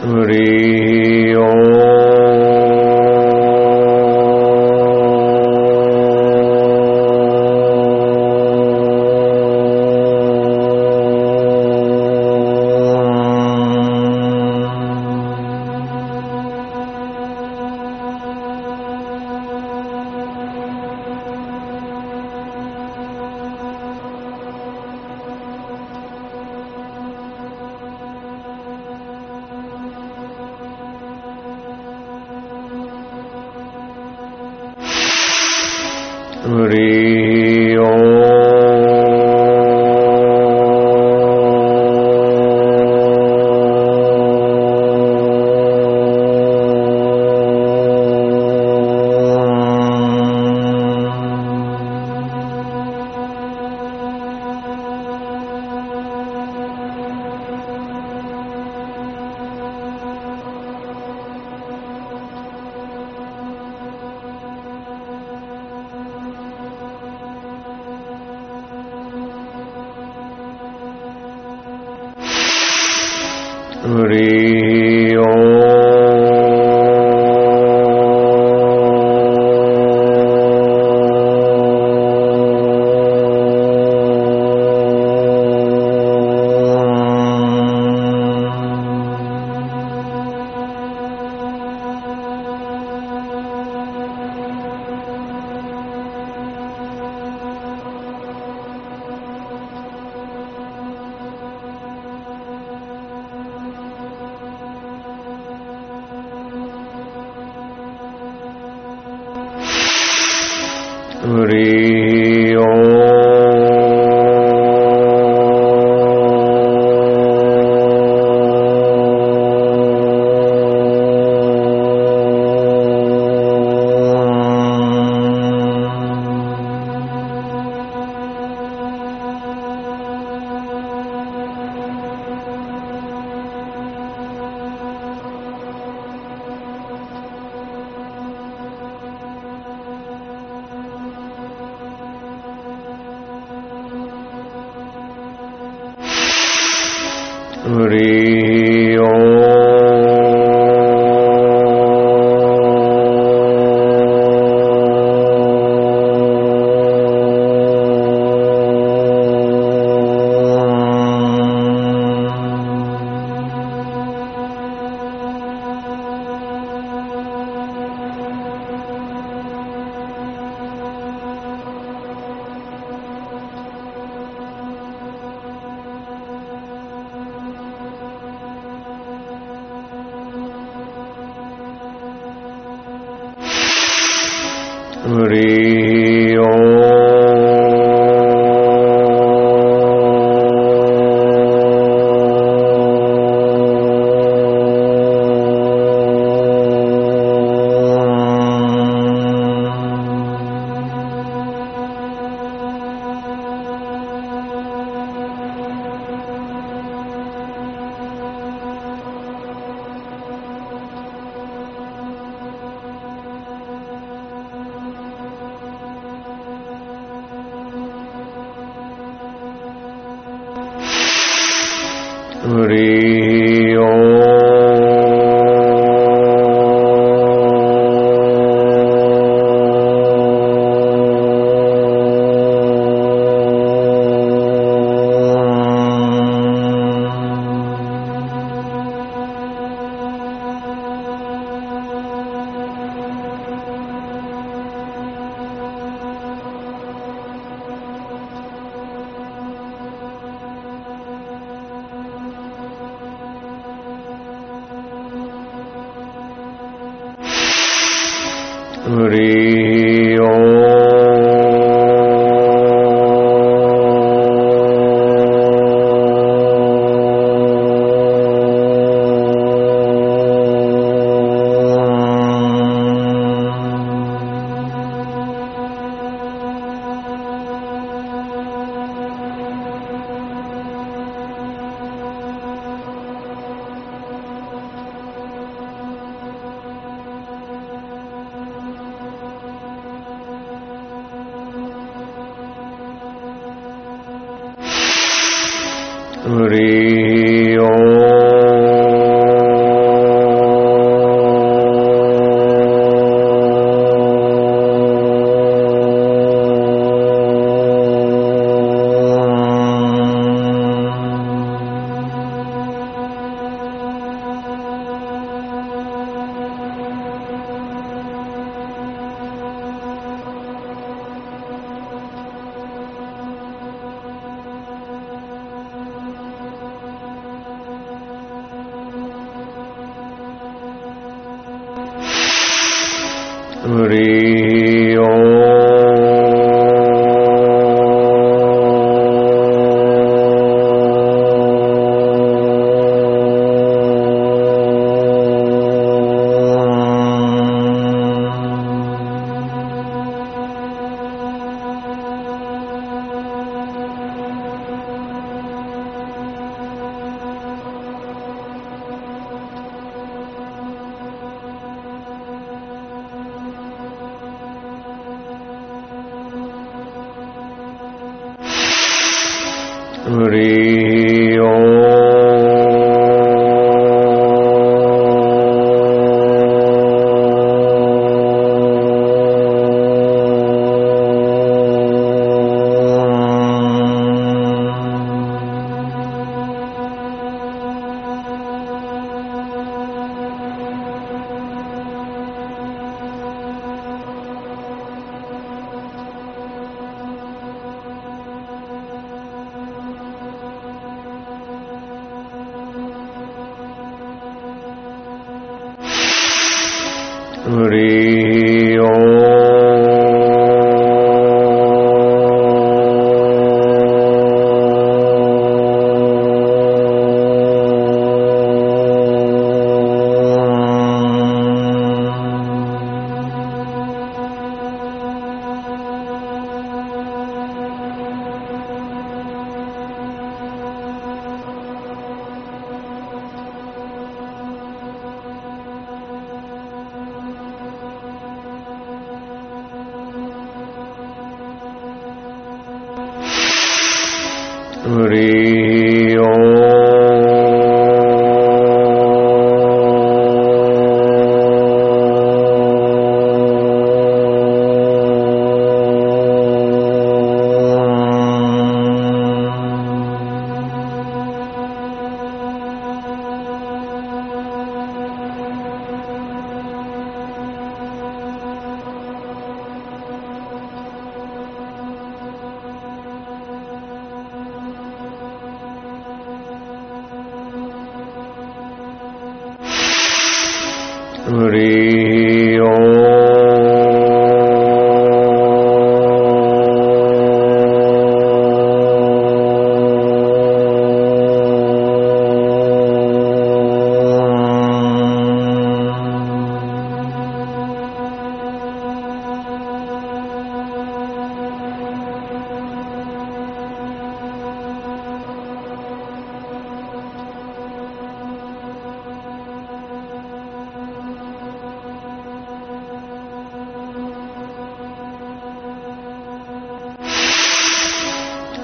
हरि ओ Hari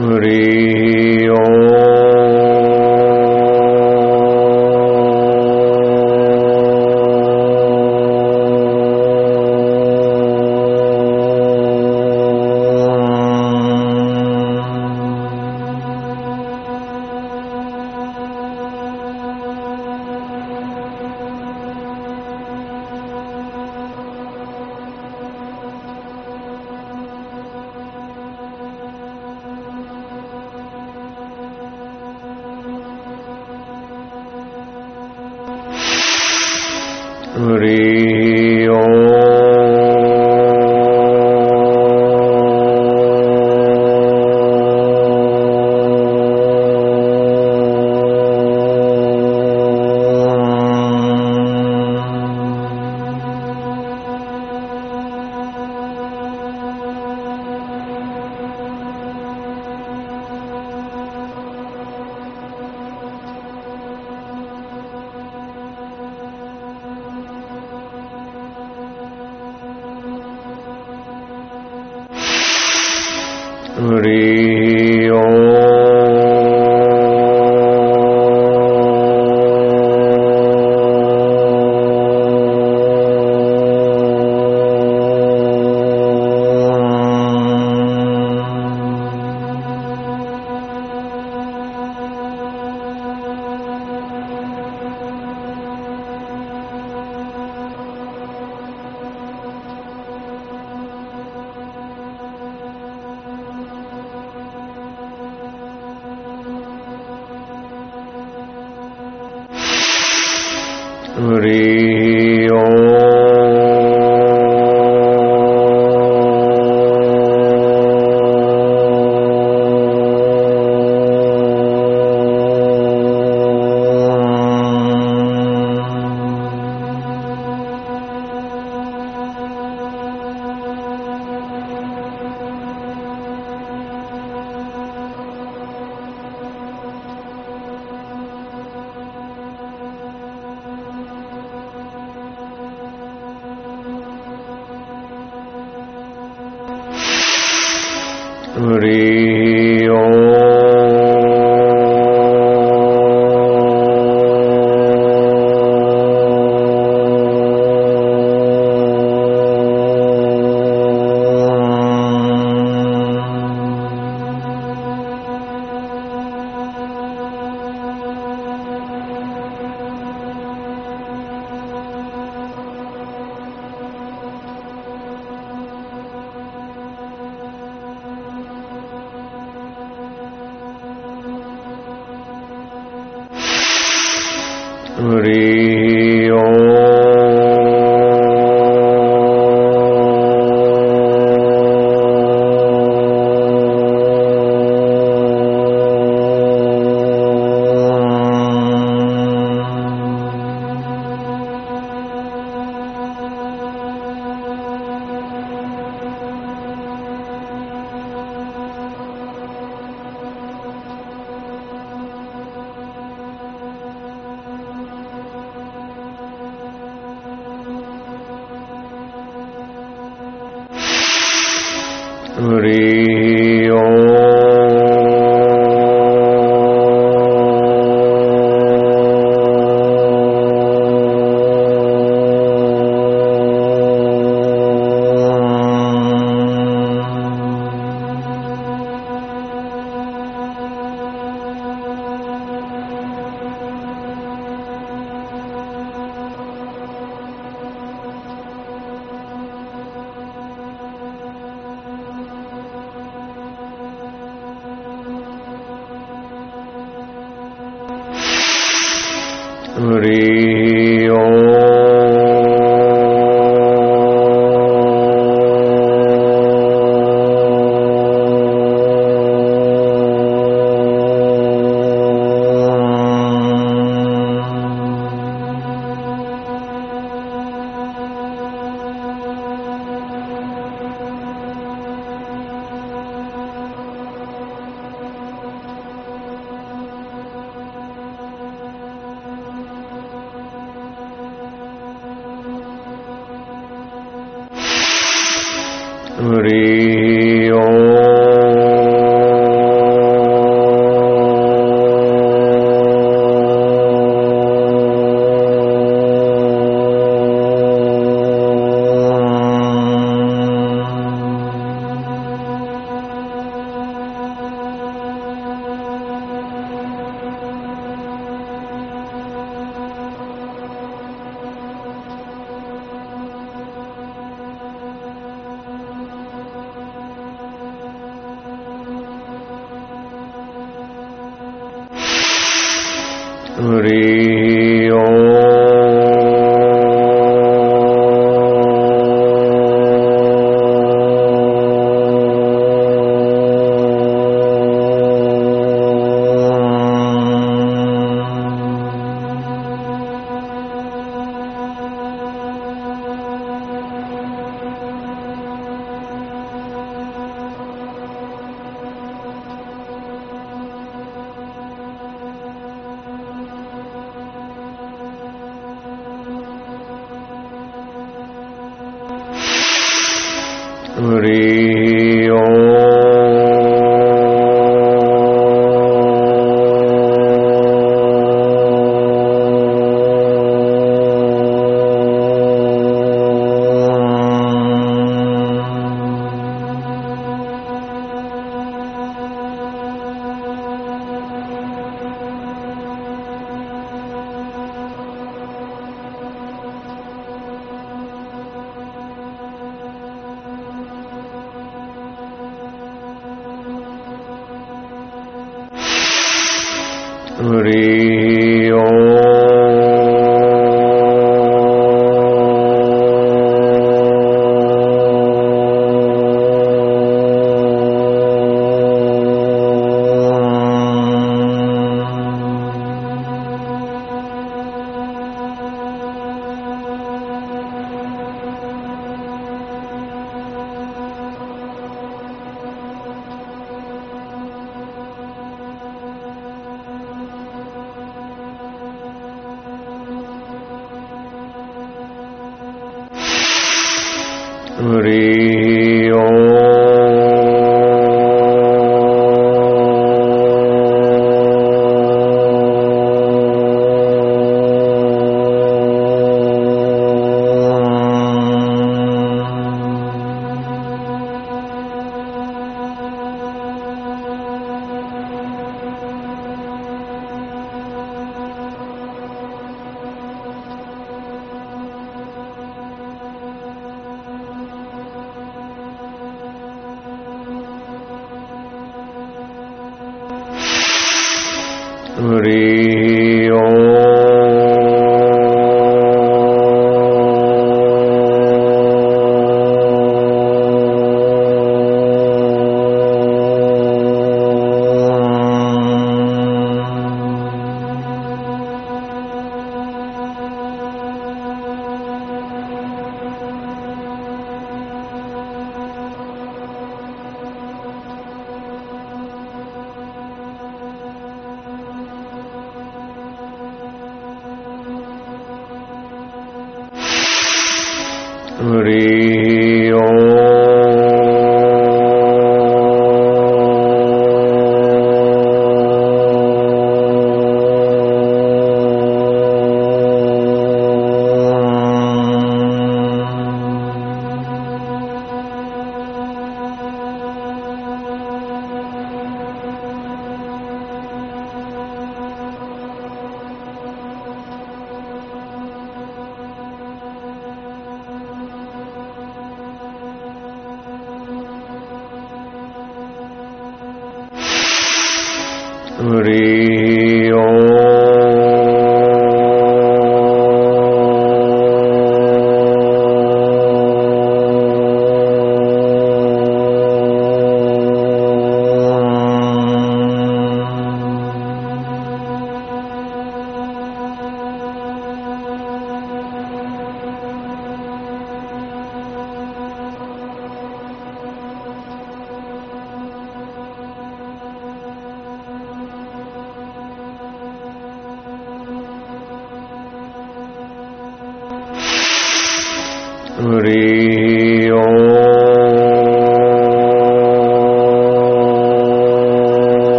Re Hari ओ हरि ओ हरिः ओ हरि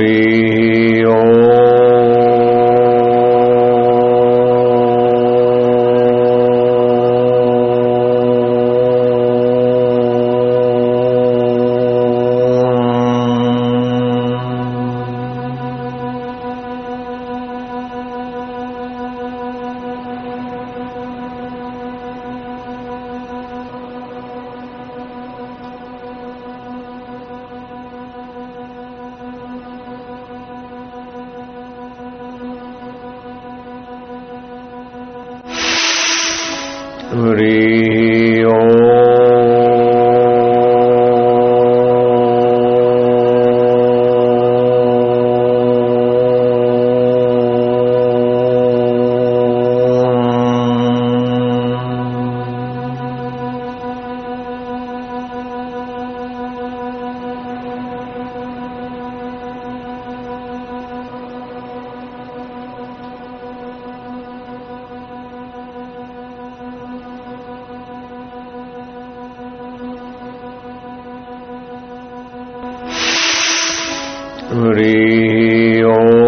हरि हरि हरि ओ